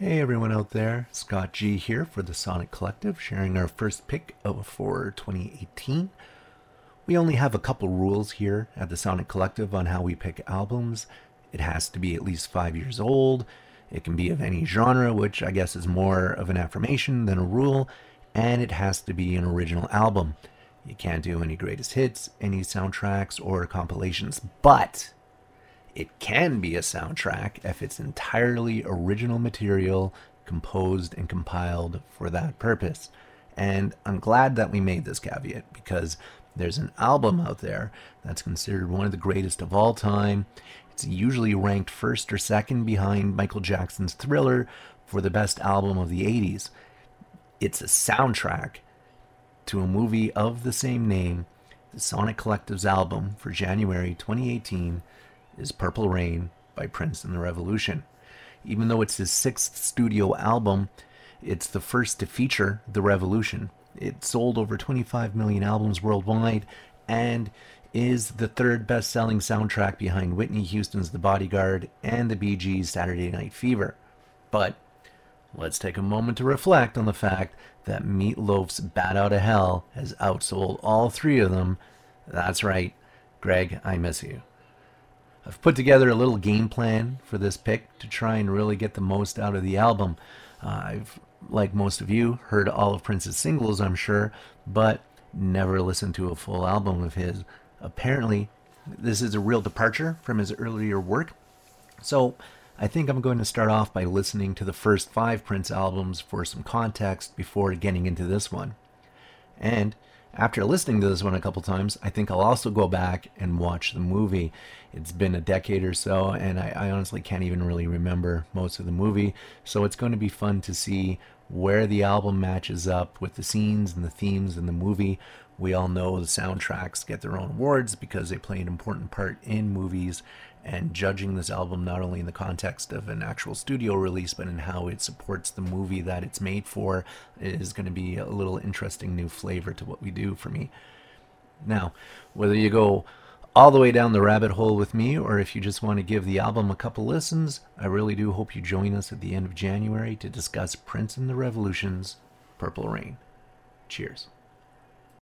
Hey everyone out there, Scott G here for the Sonic Collective, sharing our first pick of for 2018. We only have a couple rules here at the Sonic Collective on how we pick albums. It has to be at least five years old. It can be of any genre, which I guess is more of an affirmation than a rule, and it has to be an original album. You can't do any greatest hits, any soundtracks, or compilations, but it can be a soundtrack if it's entirely original material composed and compiled for that purpose. And I'm glad that we made this caveat because there's an album out there that's considered one of the greatest of all time. It's usually ranked first or second behind Michael Jackson's Thriller for the best album of the 80s. It's a soundtrack to a movie of the same name, the Sonic Collective's album for January 2018 is Purple Rain by Prince and the Revolution. Even though it's his sixth studio album, it's the first to feature the Revolution. It sold over 25 million albums worldwide and is the third best selling soundtrack behind Whitney Houston's The Bodyguard and the Bee Gees' Saturday Night Fever. But let's take a moment to reflect on the fact that Meatloaf's Bat Out of Hell has outsold all three of them. That's right, Greg, I miss you. I've put together a little game plan for this pick to try and really get the most out of the album. Uh, I've, like most of you, heard all of Prince's singles, I'm sure, but never listened to a full album of his. Apparently, this is a real departure from his earlier work. So, I think I'm going to start off by listening to the first five Prince albums for some context before getting into this one. And after listening to this one a couple times, I think I'll also go back and watch the movie. It's been a decade or so, and I, I, honestly can't even really remember most of the movie. So it's going to be fun to see where the album matches up with the scenes and the themes in the movie. We all know the soundtracks get their own awards because they play an important part in movies, and judging this album not only in the context of an actual studio release but in how it supports the movie that it's made for is going to be a little interesting new flavor to what we do for me. Now, whether you go all the way down the rabbit hole with me or if you just want to give the album a couple listens, I really do hope you join us at the end of January to discuss Prince and the Revolution's Purple Rain. Cheers.